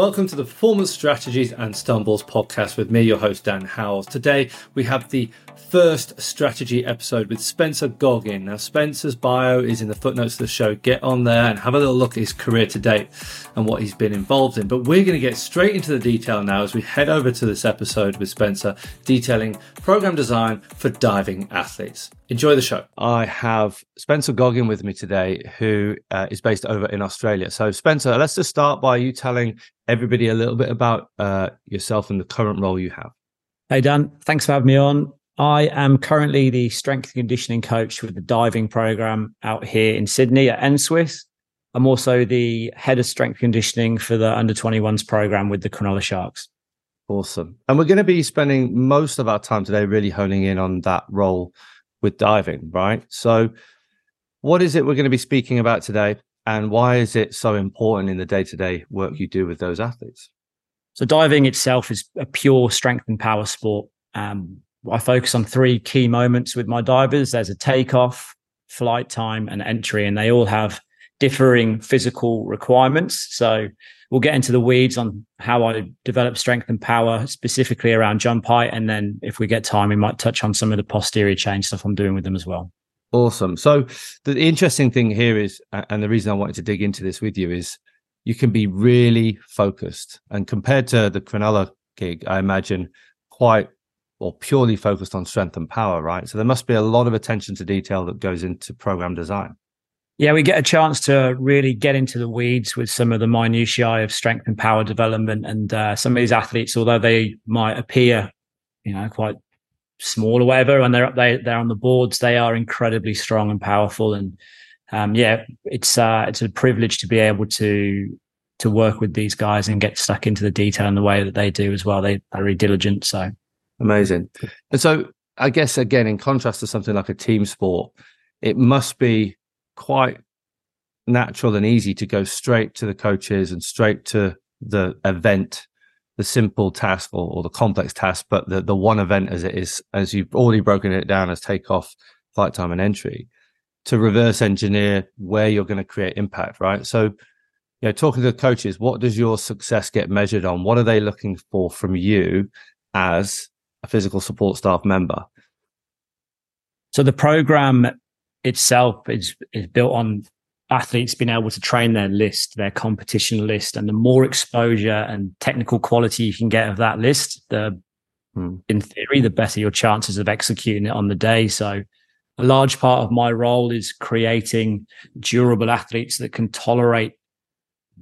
Welcome to the Performance Strategies and Stumbles podcast with me, your host, Dan Howells. Today, we have the first strategy episode with Spencer Goggin. Now, Spencer's bio is in the footnotes of the show. Get on there and have a little look at his career to date and what he's been involved in. But we're going to get straight into the detail now as we head over to this episode with Spencer, detailing program design for diving athletes. Enjoy the show. I have Spencer Goggin with me today, who uh, is based over in Australia. So, Spencer, let's just start by you telling everybody a little bit about uh, yourself and the current role you have. Hey, Dan. Thanks for having me on. I am currently the strength and conditioning coach with the diving program out here in Sydney at NSWIS. I'm also the head of strength conditioning for the under 21s program with the Cronulla Sharks. Awesome. And we're going to be spending most of our time today really honing in on that role with diving, right? So, what is it we're going to be speaking about today? And why is it so important in the day to day work you do with those athletes? So, diving itself is a pure strength and power sport. Um, I focus on three key moments with my divers there's a takeoff, flight time, and entry, and they all have differing physical requirements. So, we'll get into the weeds on how I develop strength and power specifically around jump height. And then if we get time, we might touch on some of the posterior chain stuff I'm doing with them as well. Awesome. So the interesting thing here is, and the reason I wanted to dig into this with you is you can be really focused. And compared to the Cronulla gig, I imagine quite or purely focused on strength and power, right? So there must be a lot of attention to detail that goes into program design. Yeah, we get a chance to really get into the weeds with some of the minutiae of strength and power development. And uh, some of these athletes, although they might appear, you know, quite small or whatever, when they're they they're on the boards, they are incredibly strong and powerful. And um, yeah, it's uh, it's a privilege to be able to to work with these guys and get stuck into the detail in the way that they do as well. They, are very diligent. So amazing. And so I guess again, in contrast to something like a team sport, it must be quite natural and easy to go straight to the coaches and straight to the event the simple task or, or, the complex task, but the, the one event as it is, as you've already broken it down as takeoff, flight time, and entry, to reverse engineer where you're going to create impact, right? So, you know, talking to the coaches, what does your success get measured on? What are they looking for from you as a physical support staff member? So the program itself is is built on athletes being able to train their list, their competition list, and the more exposure and technical quality you can get of that list, the hmm. in theory, the better your chances of executing it on the day. So a large part of my role is creating durable athletes that can tolerate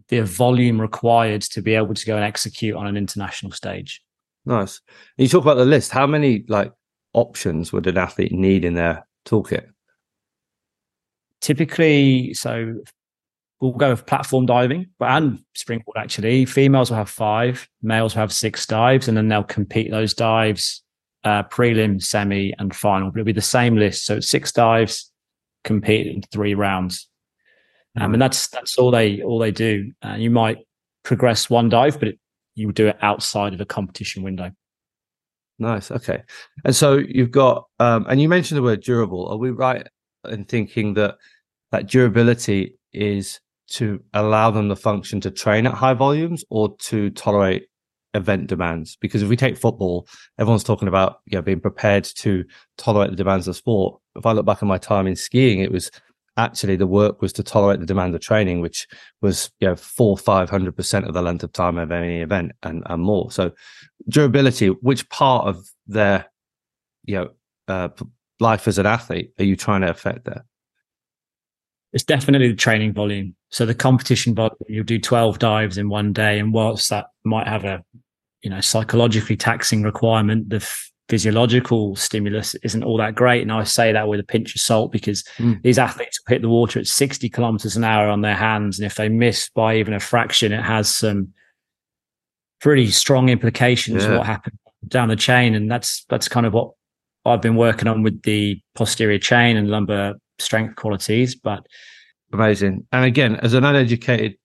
the volume required to be able to go and execute on an international stage. Nice. And you talk about the list. How many like options would an athlete need in their toolkit? Typically, so we'll go with platform diving, but and springboard actually. Females will have five, males will have six dives, and then they'll compete those dives, uh, prelim, semi, and final. But it'll be the same list. So it's six dives, compete in three rounds. Um, and that's that's all they all they do. Uh, you might progress one dive, but it, you do it outside of a competition window. Nice. Okay. And so you've got, um, and you mentioned the word durable. Are we right in thinking that that durability is to allow them the function to train at high volumes or to tolerate event demands. Because if we take football, everyone's talking about you know being prepared to tolerate the demands of sport. If I look back on my time in skiing, it was actually the work was to tolerate the demand of training, which was you know four five hundred percent of the length of time of any event and, and more. So durability, which part of their you know uh, life as an athlete are you trying to affect there? It's definitely the training volume. So the competition volume, you'll do 12 dives in one day. And whilst that might have a, you know, psychologically taxing requirement, the physiological stimulus isn't all that great. And I say that with a pinch of salt because mm. these athletes hit the water at 60 kilometers an hour on their hands. And if they miss by even a fraction, it has some pretty strong implications yeah. what happened down the chain. And that's, that's kind of what I've been working on with the posterior chain and lumbar strength qualities. But amazing. And again, as an uneducated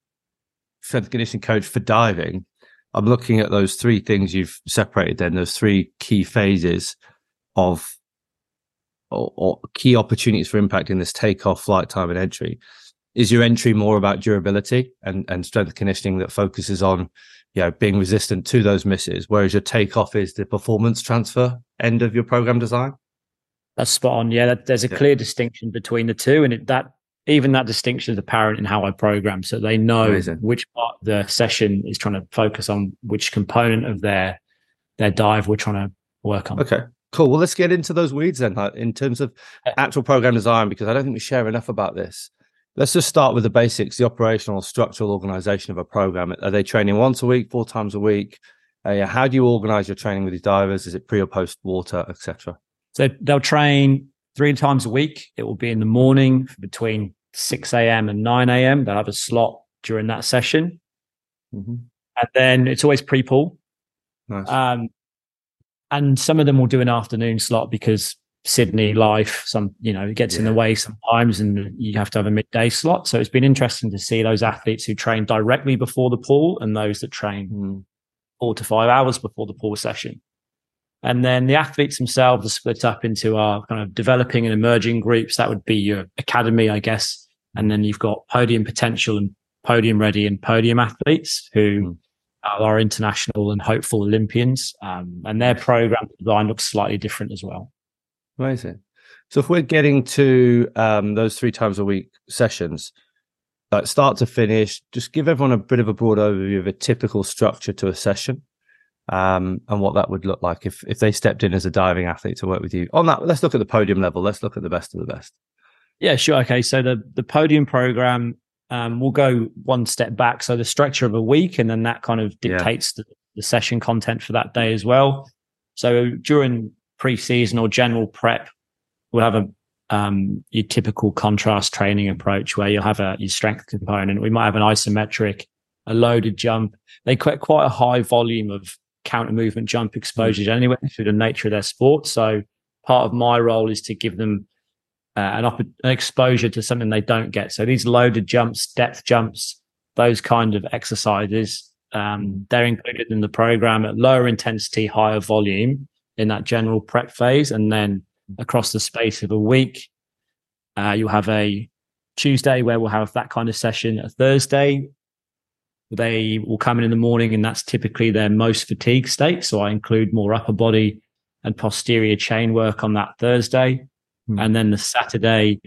strength conditioning coach for diving, I'm looking at those three things you've separated. Then those three key phases of or, or key opportunities for impact in this takeoff, flight time, and entry. is your entry more about durability and, and strength conditioning that focuses on you know being resistant to those misses whereas your takeoff is the performance transfer end of your program design? That's spot on. Yeah there's a yeah. clear distinction between the two and it, that even that distinction is apparent in how i program so they know Amazing. which part of the session is trying to focus on which component of their their dive we're trying to work on. Okay cool. Well let's get into those weeds then in terms of uh, actual program design because i don't think we share enough about this Let's just start with the basics, the operational structural organization of a program. Are they training once a week, four times a week? Uh, how do you organize your training with these divers? Is it pre or post water, etc.? So they'll train three times a week. It will be in the morning between 6 a.m. and 9 a.m. They'll have a slot during that session. Mm-hmm. And then it's always pre pool. Nice. Um, and some of them will do an afternoon slot because Sydney life, some, you know, it gets yeah. in the way sometimes and you have to have a midday slot. So it's been interesting to see those athletes who train directly before the pool and those that train mm. four to five hours before the pool session. And then the athletes themselves are split up into our kind of developing and emerging groups. That would be your academy, I guess. And then you've got podium potential and podium ready and podium athletes who mm. are international and hopeful Olympians. Um, and their program design looks slightly different as well. Amazing. So if we're getting to um, those three times a week sessions, like start to finish, just give everyone a bit of a broad overview of a typical structure to a session, um, and what that would look like if if they stepped in as a diving athlete to work with you. On that, let's look at the podium level. Let's look at the best of the best. Yeah, sure. Okay, so the the podium program um, will go one step back. So the structure of a week, and then that kind of dictates yeah. the, the session content for that day as well. So during pre-season or general prep, we'll have a um, your typical contrast training approach where you'll have a your strength component. We might have an isometric, a loaded jump. They quite quite a high volume of counter movement jump exposures mm. anyway through the nature of their sport. So part of my role is to give them uh, an, op- an exposure to something they don't get. So these loaded jumps, depth jumps, those kind of exercises, um, they're included in the program at lower intensity, higher volume in that general prep phase. And then across the space of a week, uh, you'll have a Tuesday where we'll have that kind of session. A Thursday, they will come in in the morning, and that's typically their most fatigue state. So I include more upper body and posterior chain work on that Thursday. Mm. And then the Saturday,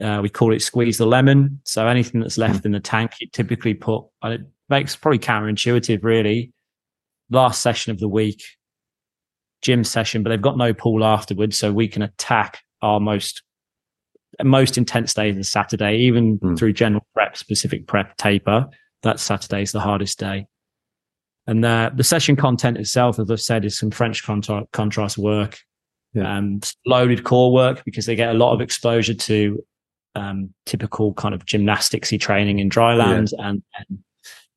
uh, we call it squeeze the lemon. So anything that's left mm. in the tank, you typically put, and it makes probably counterintuitive, really. Last session of the week, gym session, but they've got no pool afterwards, so we can attack our most most intense days is Saturday, even mm. through general prep, specific prep taper. That Saturday is the hardest day. And the, the session content itself, as I've said, is some French contra- contrast work, yeah. um, loaded core work because they get a lot of exposure to um, typical kind of gymnasticsy training in dry land yeah. and, and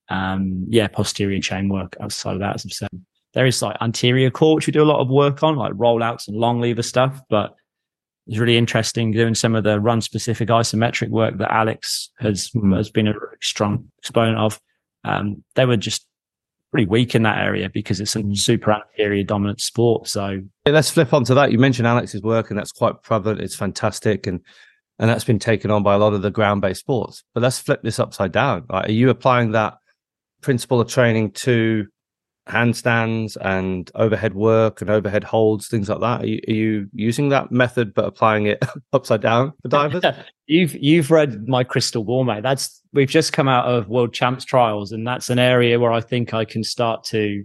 um, yeah, posterior chain work outside of that, as I've said. There is like anterior core, which we do a lot of work on, like rollouts and long lever stuff. But it's really interesting doing some of the run specific isometric work that Alex has mm. has been a strong exponent of. Um, they were just pretty weak in that area because it's a hmm. super anterior dominant sport. So let's flip onto that. You mentioned Alex's work, and that's quite prevalent. It's fantastic, and and that's been taken on by a lot of the ground based sports. But let's flip this upside down. Right? Are you applying that principle of training to handstands and overhead work and overhead holds, things like that? Are you, are you using that method but applying it upside down for divers? you've you've read my crystal ball, mate. That's we've just come out of world champs trials, and that's an area where I think I can start to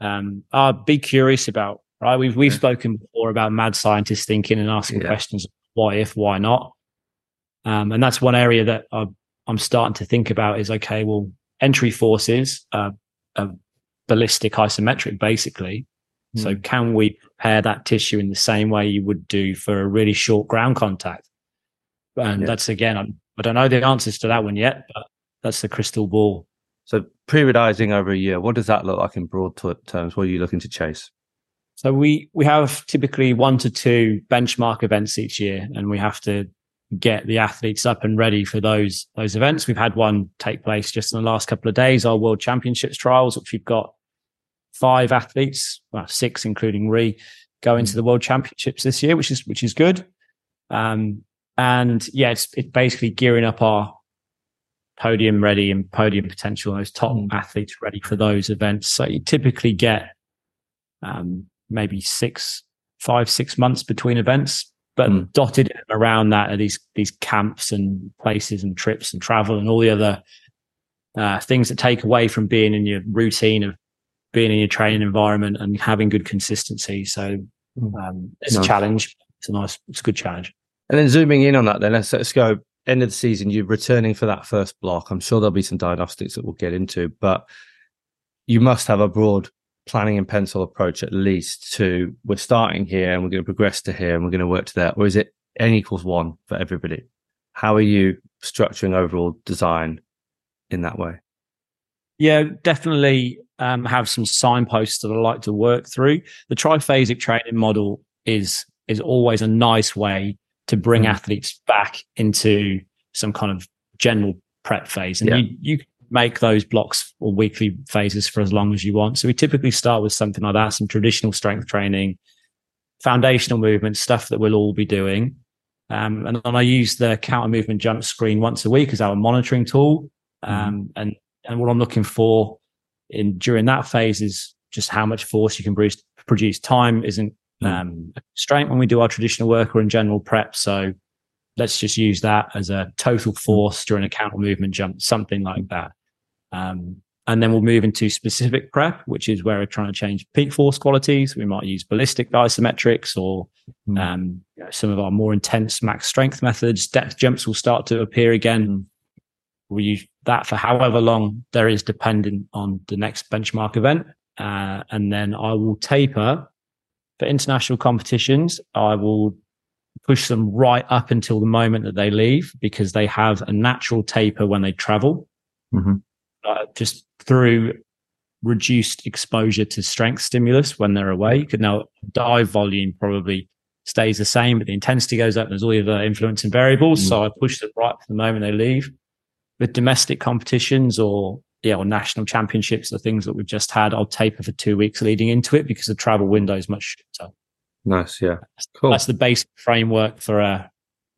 um uh, be curious about. Right, we've we've yeah. spoken before about mad scientists thinking and asking yeah. questions: why if, why not? Um, and that's one area that i am starting to think about. Is okay, well, entry forces. Uh, uh, ballistic isometric, basically. Mm. So, can we prepare that tissue in the same way you would do for a really short ground contact? And yeah. that's again, I'm, I do not know the answers to that one yet, but that's the crystal ball. So, periodizing over a year, what does that look like in broad terms? What are you looking to chase? So we we have typically one to two benchmark events each year, and we have to get the athletes up and ready for those those events. We've had one take place just in the last couple of days, our World Championships trials, which we've got five athletes, well, six including Ree, going to mm. the World Championships this year, which is which is good. Um, and yeah, it's it's basically gearing up our podium ready and podium potential, those top Mm. athletes ready for those events. So you typically get um, maybe six, five, six months between events, but Mm. dotted around that are these these camps and places and trips and travel and all the other uh, things that take away from being in your routine of being in your training environment and having good consistency. So um, it's Nice. a challenge. It's a nice, it's a good challenge. And then zooming in on that, then let's, let's go end of the season. You're returning for that first block. I'm sure there'll be some diagnostics that we'll get into, but you must have a broad planning and pencil approach at least to we're starting here and we're going to progress to here and we're going to work to that. Or is it n equals one for everybody? How are you structuring overall design in that way? Yeah, definitely um, have some signposts that I like to work through. The triphasic training model is is always a nice way to bring Mm. athletes back into some kind of general prep phase, and Yeah. you you make those blocks or weekly phases for as long as you want. So we typically start with something like that, some traditional strength training, foundational movements, stuff that we'll all be doing. Um, and then I use the counter movement jump screen once a week as our monitoring tool. Um, and and what I'm looking for in during that phase is just how much force you can produce. Produce time isn't Mm. um, a constraint when we do our traditional work or in general prep. So let's just use that as a total force during a counter movement jump, something like that. Um, and then we'll move into specific prep, which is where we're trying to change peak force qualities. We might use ballistic isometrics or Mm. um, you know, some of our more intense max strength methods. Depth jumps will start to appear again. We use that for however long there is, depending on the next benchmark event. Uh, and then I will taper for international competitions. I will push them right up until the moment that they leave because they have a natural taper when they travel, Mhm. Uh, just through reduced exposure to strength stimulus when they're away. You now dive volume probably stays the same, but the intensity goes up. There's all the other influencing variables. Mm. So I push them right for the moment they leave. With domestic competitions or yeah, or national championships, the things that we've just had, I'll taper for two weeks leading into it because the travel window is much shorter. Nice. Yeah. Cool. That's the basic framework for a,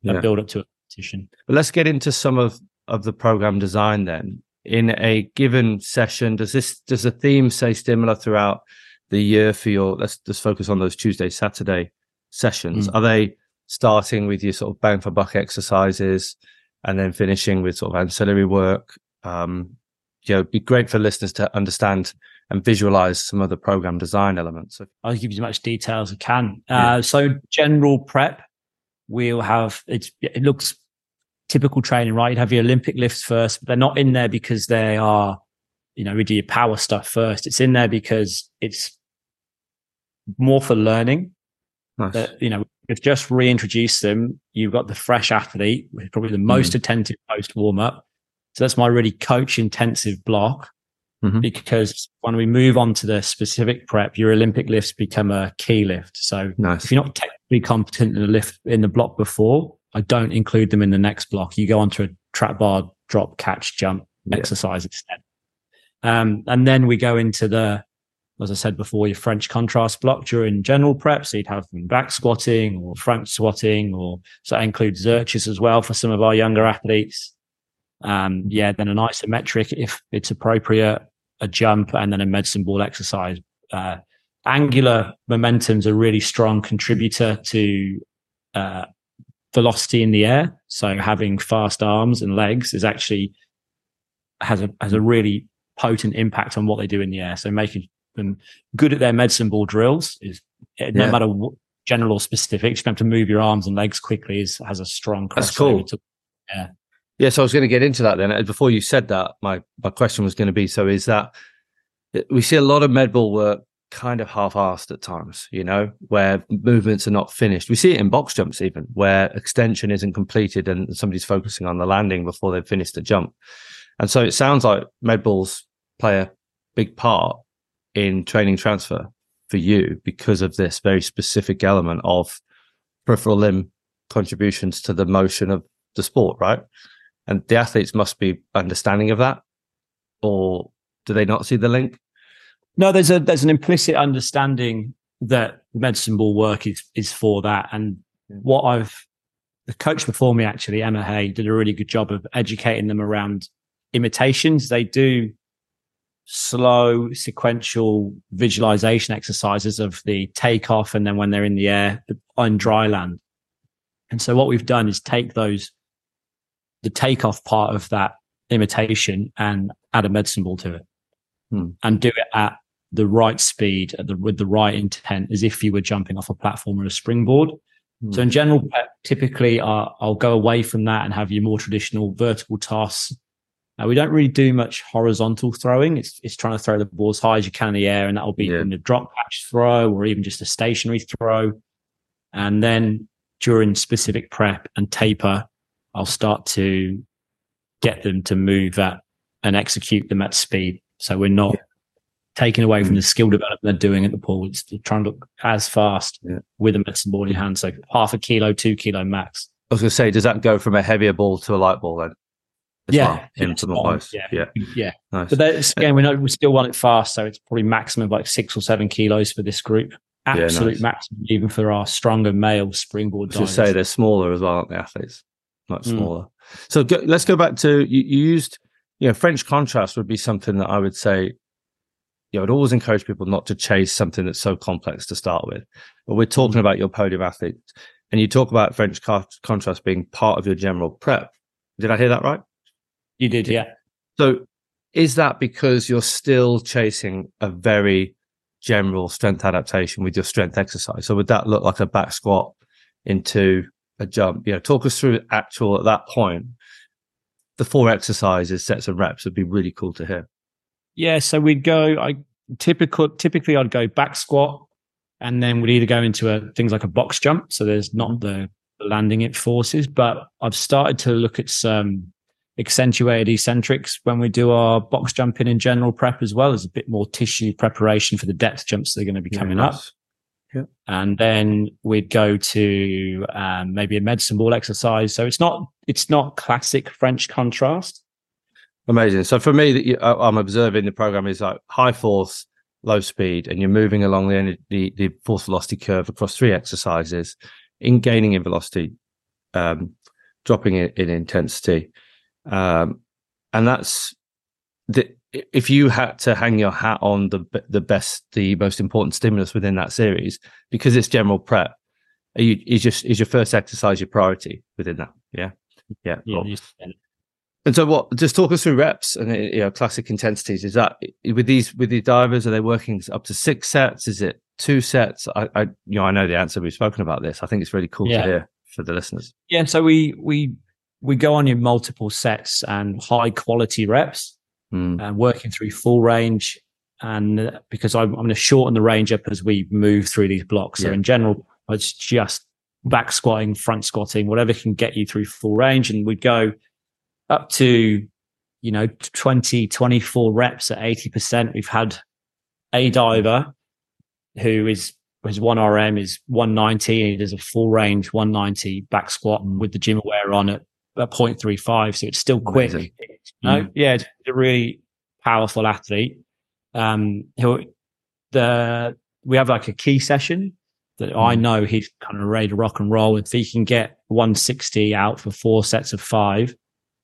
a Yeah. build up to a competition. But let's get into some of of the program design then. In a given session, does this does the theme say similar throughout the year for your? Let's just focus on those Tuesday Saturday sessions. Mm. Are they starting with your sort of bang for buck exercises and then finishing with sort of ancillary work? Um, you know, it'd be great for listeners to understand and visualize some of the program design elements. I'll give you as much detail as I can. Yeah. Uh, so general prep, we'll have it's it looks typical training, right? You'd have your Olympic lifts first, but they're not in there because they are, you know, we do your power stuff first. It's in there because it's more for learning. Nice. That you know, we've just reintroduced them. You've got the fresh athlete, with probably the most attentive post warm up. So that's my really coach intensive block Mhm. because when we move on to the specific prep, your Olympic lifts become a key lift. So Nice. if you're not technically competent in the lift in the block before, I don't include them in the next block. You go onto a trap bar, drop, catch, jump Yeah. exercise instead. Um, and then we go into the, as I said before, your French contrast block during general prep. So you'd have them back squatting or front squatting, or so that includes Zerchers as well for some of our younger athletes. Um, yeah, then an isometric if it's appropriate, a jump, and then a medicine ball exercise. Uh, angular momentum's a really strong contributor to uh, velocity in the air. So having fast arms and legs is actually has a has a really potent impact on what they do in the air. So making them good at their medicine ball drills is eh, no Yeah. matter what, general or specific, just being able to move your arms and legs quickly is has a strong That's cool. to Yeah, so I was going to get into that then. Uh, Before you said that, my, my question was going to be so is that uh, we see a lot of medball work kind of half assed at times, you know, where movements are not finished. We see it in box jumps, even where extension isn't completed and somebody's focusing on the landing before they've finished the jump. And so it sounds like medballs play a big part in training transfer for you because of this very specific element of peripheral limb contributions to the motion of the sport, right? And the athletes must be understanding of that, or do they not see the link? No, there's a there's an implicit understanding that medicine ball work is is for that. And what I've the coach before me actually, Emma Hay, did a really good job of educating them around imitations. They do slow sequential visualization exercises of the takeoff and then when they're in the air on dry land. And so what we've done is take those, the takeoff part of that imitation and add a medicine ball to it Hmm. and do it at the right speed at the, with the right intent as if you were jumping off a platform or a springboard. Hmm. So in general, typically uh, I'll go away from that and have your more traditional vertical toss. Uh, we don't really do much horizontal throwing. It's it's trying to throw the ball as high as you can in the air, and that'll be Yeah. in a drop catch throw or even just a stationary throw. And then during specific prep and taper, I'll start to get them to move at and execute them at speed. So we're not taking away from the skill development they're doing at the pool. It's trying to look as fast Yeah. with a medicine ball in your hand. So half a kilo, two kilo max. I was going to say, does that go from a heavier ball to a light ball then? Yeah. well, in It's some on, yeah. yeah, Yeah. nice. But that's, again, we know we still want it fast. So it's probably maximum like six or seven kilos for this group. Yeah, Absolute nice. maximum, even for our stronger male springboard I was going divers. to say they're smaller as well, aren't they, athletes? Much Mm. smaller. So go, let's go back to you, you used, you know, French contrast would be something that I would say, you know, I'd always encourage people not to chase something that's so complex to start with. But we're talking about your podium athletes, and you talk about French co- contrast being part of your general prep. Did I hear that right? You did, yeah. So is that because you're still chasing a very general strength adaptation with your strength exercise? So would that look like a back squat into a jump? You know, talk us through actual at that point. The four exercises, sets and reps would be really cool to hear. Yeah, so we'd go. I typical typically I'd go back squat, and then we'd either go into a things like a box jump. So there's not the landing it forces, but I've started to look at some accentuated eccentrics when we do our box jumping in general prep as well as a bit more tissue preparation for the depth jumps that are going to be coming up. Yeah. And then we'd go to um, maybe a medicine ball exercise. So it's not it's not classic French contrast. Amazing. So for me, that I- I'm observing the program is like high force, low speed, and you're moving along the the, the force velocity curve across three exercises, in gaining in velocity, um, dropping in, in intensity, um, and that's the. If you had to hang your hat on the the best, the most important stimulus within that series, because it's general prep, are you is just is your first exercise your priority within that? Yeah, yeah. Yeah, cool. And so, what? Just talk us through reps and uh, you know classic intensities. Is that with these with these divers? Are they working up to six sets? Is it two sets? I, I you know I know the answer. We've spoken about this. I think it's really cool Yeah. to hear for the listeners. Yeah, so we we we go on in multiple sets and high quality reps, Mm, and working through full range. And uh, because I'm, I'm going to shorten the range up as we move through these blocks. So Yeah. in general, it's just back squatting, front squatting, whatever can get you through full range. And we'd go up to, you know, 20, 24 reps at 80%. We've had a diver who is his one RM is 190 and he does a full range 190 back squat with the GymAware on at, at 0.35. So it's still quick. Amazing. No, yeah, it's a really powerful athlete. Um, he'll the we have like a key session that I Mm. know he's kind of ready to rock and roll. If he can get 160 out for four sets of five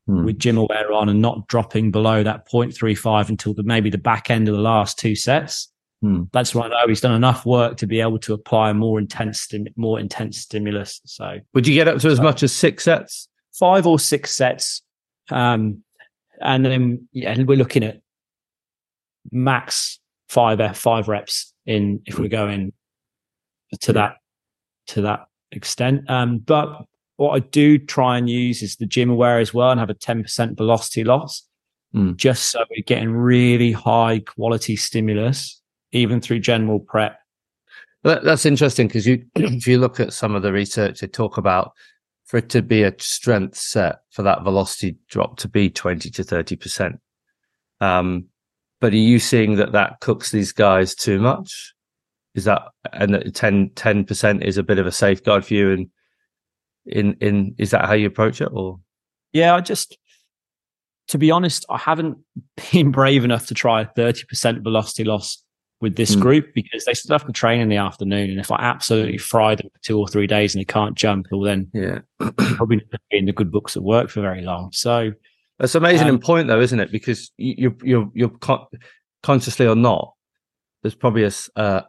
mm. with GymAware on and not dropping below that 0.35 until the maybe the back end of the last two sets, Mm. that's when I know he's done enough work to be able to apply a more intense, stim- more intense stimulus. So Would you get up to as much as six sets? five or six sets. Um, and then, yeah, and we're looking at max five, five reps in, if we're going to that, to that extent. Um, but what I do try and use is the GymAware as well and have a 10% velocity loss, Mm. just so we're getting really high quality stimulus, even through general prep. That, that's interesting because you, if you look at some of the research, they talk about for it to be a strength set for that velocity drop to be 20 to 30%. Um, but are you seeing that that cooks these guys too much? Is that, and that 10, 10% is a bit of a safeguard for you? And in, in, is that how you approach it or? Yeah, I just, to be honest, I haven't been brave enough to try a 30% velocity loss with this Mm. group because they still have to train in the afternoon. And if I absolutely fry them for two or three days and they can't jump, well, then Yeah. probably not be in the good books at work for very long. So, That's amazing Um, in point, though, isn't it? Because you- you're you're you're con- consciously or not, there's probably a uh,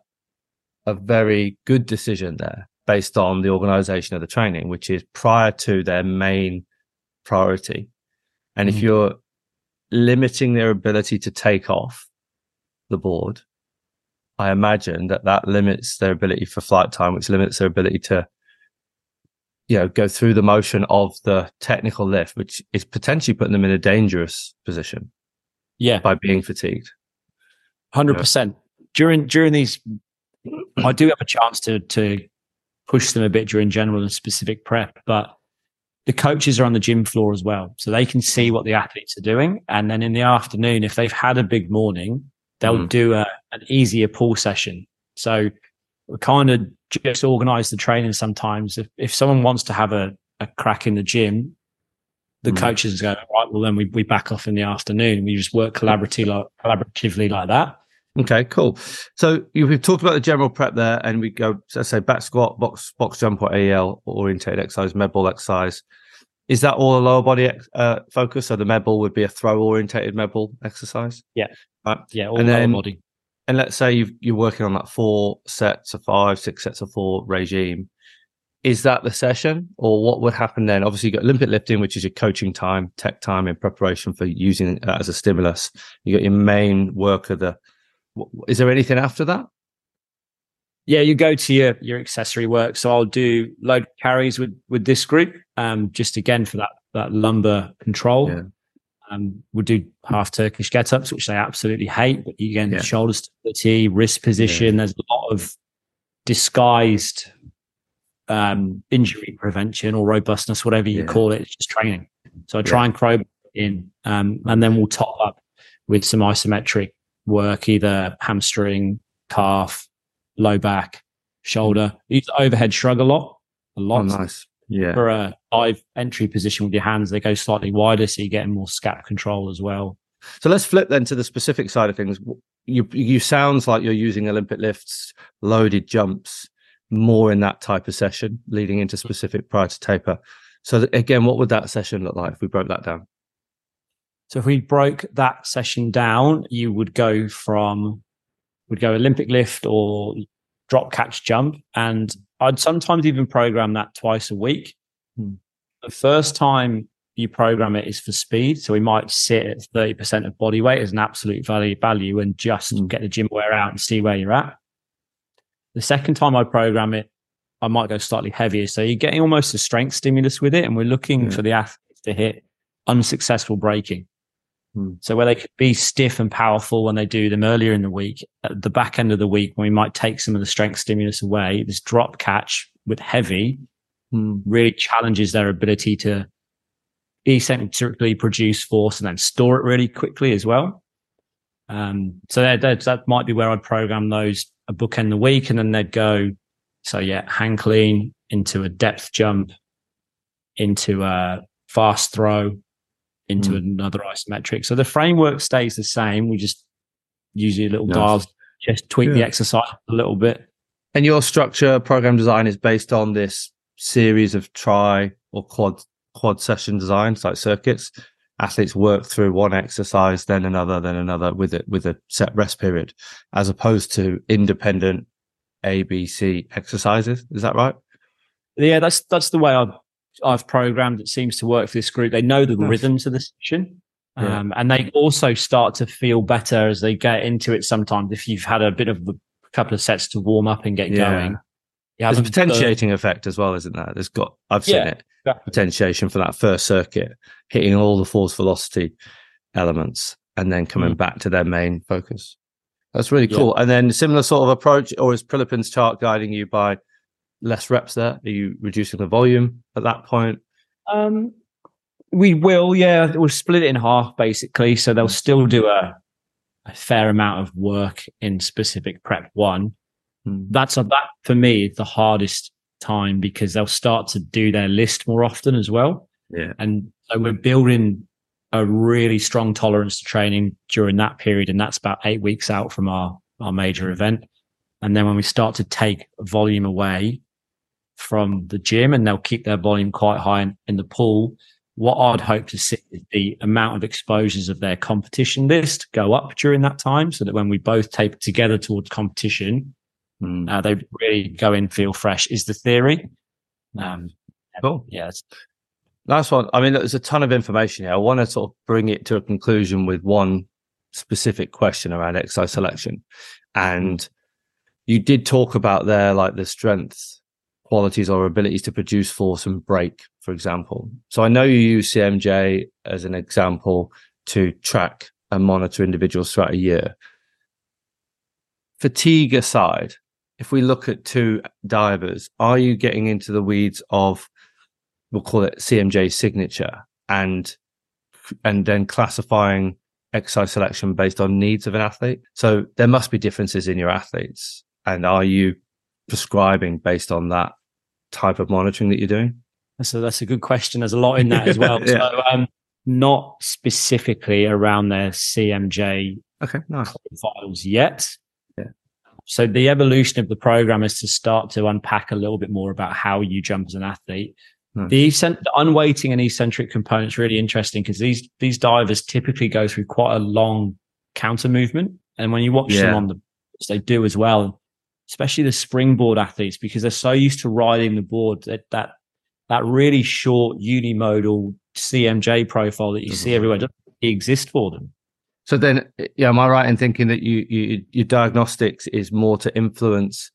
a very good decision there based on the organisation of the training, which is prior to their main priority. And if Mhm. you're limiting their ability to take off the board, I imagine that that limits their ability for flight time, which limits their ability to, you know, go through the motion of the technical lift, which is potentially putting them in a dangerous position Yeah, by being fatigued. hundred percent. During during these, I do have a chance to to push them a bit during general and specific prep, but the coaches are on the gym floor as well, so they can see what the athletes are doing. And then in the afternoon, if they've had a big morning, they'll Mm. do a, an easier pull session. So we kind of just organize the training sometimes. If if someone wants to have a, a crack in the gym, the Mm. coaches go, right, well then we, we back off in the afternoon. We just work collaboratively like collaboratively like that. Okay, cool. So you- we've talked about the general prep there, and we go, let's say, back squat, box box jump, or AEL orientated exercise, med ball exercise. Is that all a lower body ex- uh, focus? So the med ball would be a throw orientated med ball exercise. Yeah. Right. Yeah, all And lower then- body. And let's say you've, you're working on that four sets of five, six sets of four regime. Is that the session, or what would happen then? Obviously, you got Olympic lifting, which is your coaching time, tech time in preparation for using that as a stimulus. You got your main work of the. Is there anything after that? Yeah, you go to your your accessory work. So I'll do load carries with with this group, um, just again for that that lumbar control. Yeah. Um, we'll do half Turkish get ups, which they absolutely hate, but again, Yeah. shoulder stability, wrist position. There's a lot of disguised um, injury prevention or robustness, whatever you Yeah. call it. It's just training. So I try and crowbar in, um, and then we'll top up with some isometric work, either hamstring, calf, low back, shoulder. You use overhead shrug a lot, a lot. Oh, lot. nice. Yeah. For a dive entry position with your hands, they go slightly wider, so you're getting more scap control as well. So let's flip then to the specific side of things. You you sounds like you're using Olympic lifts, loaded jumps, more in that type of session, leading into mm. specific prior to taper. So again, what would that session look like if we broke that down? So if we broke that session down, you would go from would go Olympic lift or drop catch jump, and I'd sometimes even program that twice a week. Hmm. The first time you program it is for speed, so we might sit at thirty percent of body weight as an absolute value value and just Hmm. get the GymAware out and see where you're at. The second time I program it, I might go slightly heavier, so you're getting almost a strength stimulus with it, and we're looking Yeah. for the athletes to hit unsuccessful braking. Hmm. So where they could be stiff and powerful when they do them earlier in the week, at the back end of the week, when we might take some of the strength stimulus away, this drop catch with heavy really challenges their ability to eccentrically produce force and then store it really quickly as well. Um, so that, that, that might be where I'd program those a bookend the week and then they'd go. So yeah, hang clean into a depth jump, into a fast throw, into Mm. another isometric. So the framework stays the same. We just use your little Nice. dials, just tweak the exercise a little bit. And your structure program design is based on this series of tri or quad quad session designs like circuits. Athletes work through one exercise, then another, then another with it with a set rest period, as opposed to independent ABC exercises. Is that right? Yeah, that's that's the way I've I've programmed. It seems to work for this group. They know the Nice. rhythms of the session, Yeah. um, and they also start to feel better as they get into it. Sometimes, if you've had a bit of a couple of sets to warm up and get Yeah. going, you There's a potentiating effect as well, isn't there? There's got I've seen Yeah, it. exactly. Potentiation for that first circuit, hitting all the force velocity elements and then coming back to their main focus. That's really Mm. Yeah. cool. And then similar sort of approach, or is Prilipin's chart guiding you by less reps there? Are you reducing the volume at that point? Um, we will, yeah. We'll split it in half basically. So they'll still do a, a fair amount of work in specific prep one. Hmm. That's a, that for me is the hardest time because they'll start to do their list more often as well. Yeah. And so we're building a really strong tolerance to training during that period. And that's about eight weeks out from our, our major event. And then when we start to take volume away from the gym and they'll keep their volume quite high in, in the pool, what I'd hope to see is the amount of exposures of their competition list go up during that time so that when we both taper together towards competition, mm. uh, they really go in, feel fresh is the theory. Um, cool. Yeah. Nice one. I mean, there's a ton of information here. I want to sort of bring it to a conclusion with one specific question around exercise selection. And you did talk about there, like the strengths qualities or abilities to produce force and break, for example. So I know you use CMJ as an example to track and monitor individuals throughout a year. Fatigue aside, if we look at two divers, are you getting into the weeds of we'll call it CMJ signature and and then classifying exercise selection based on needs of an athlete? So there must be differences in your athletes. And are you prescribing based on that type of monitoring that you're doing? So that's a good question. There's a lot in that as well. yeah. So, um, not specifically around their CMJ okay, nice. files yet. Yeah. So the evolution of the program is to start to unpack a little bit more about how you jump as an athlete. Nice. The, the unweighting and eccentric components really interesting because these these divers typically go through quite a long counter movement, and when you watch yeah. them on the, they do as well especially the springboard athletes, because they're so used to riding the board that that, that really short unimodal CMJ profile that you mm-hmm. see everywhere doesn't exist for them. So then, yeah, am I right in thinking that you, you your diagnostics is more to influence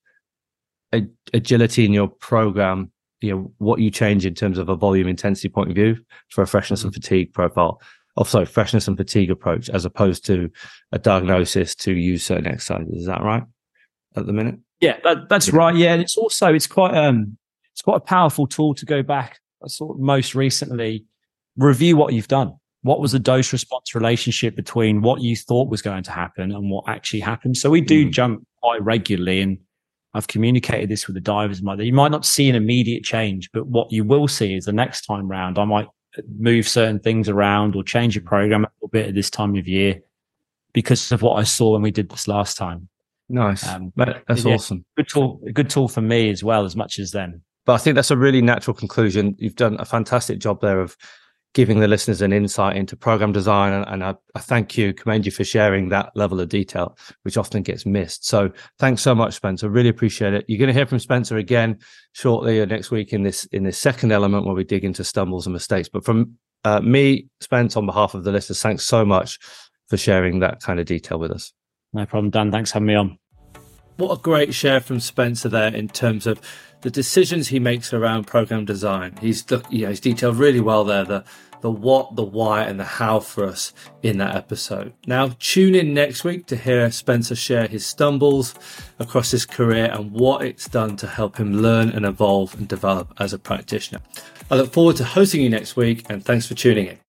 a, agility in your program? You know what you change in terms of a volume intensity point of view for a freshness mm-hmm. and fatigue profile. Oh, sorry, freshness and fatigue approach, as opposed to a diagnosis to use certain exercises. Is that right? At the minute. Yeah, that, that's right. Yeah, and it's also it's quite um it's quite a powerful tool to go back. I saw most recently review what you've done. What was the dose response relationship between what you thought was going to happen and what actually happened? So we do mm. jump quite regularly, and I've communicated this with the divers. You might not see an immediate change, but what you will see is the next time round, I might move certain things around or change your program a little bit at this time of year because of what I saw when we did this last time. Nice. Um, that's yeah, awesome. Good tool. Good tool for me as well, as much as them. But I think that's a really natural conclusion. You've done a fantastic job there of giving the listeners an insight into program design. And, and I, I, thank you, commend you for sharing that level of detail, which often gets missed. So thanks so much, Spencer. Really appreciate it. You're going to hear from Spencer again shortly or next week in this in this second element where we dig into stumbles and mistakes. But from uh, me, Spence, on behalf of the listeners, thanks so much for sharing that kind of detail with us. No problem, Dan. Thanks for having me on. What a great share from Spencer there in terms of the decisions he makes around program design. He's yeah, he's detailed really well there the the what, the why, and the how for us in that episode. Now, tune in next week to hear Spencer share his stumbles across his career and what it's done to help him learn and evolve and develop as a practitioner. I look forward to hosting you next week, and thanks for tuning in.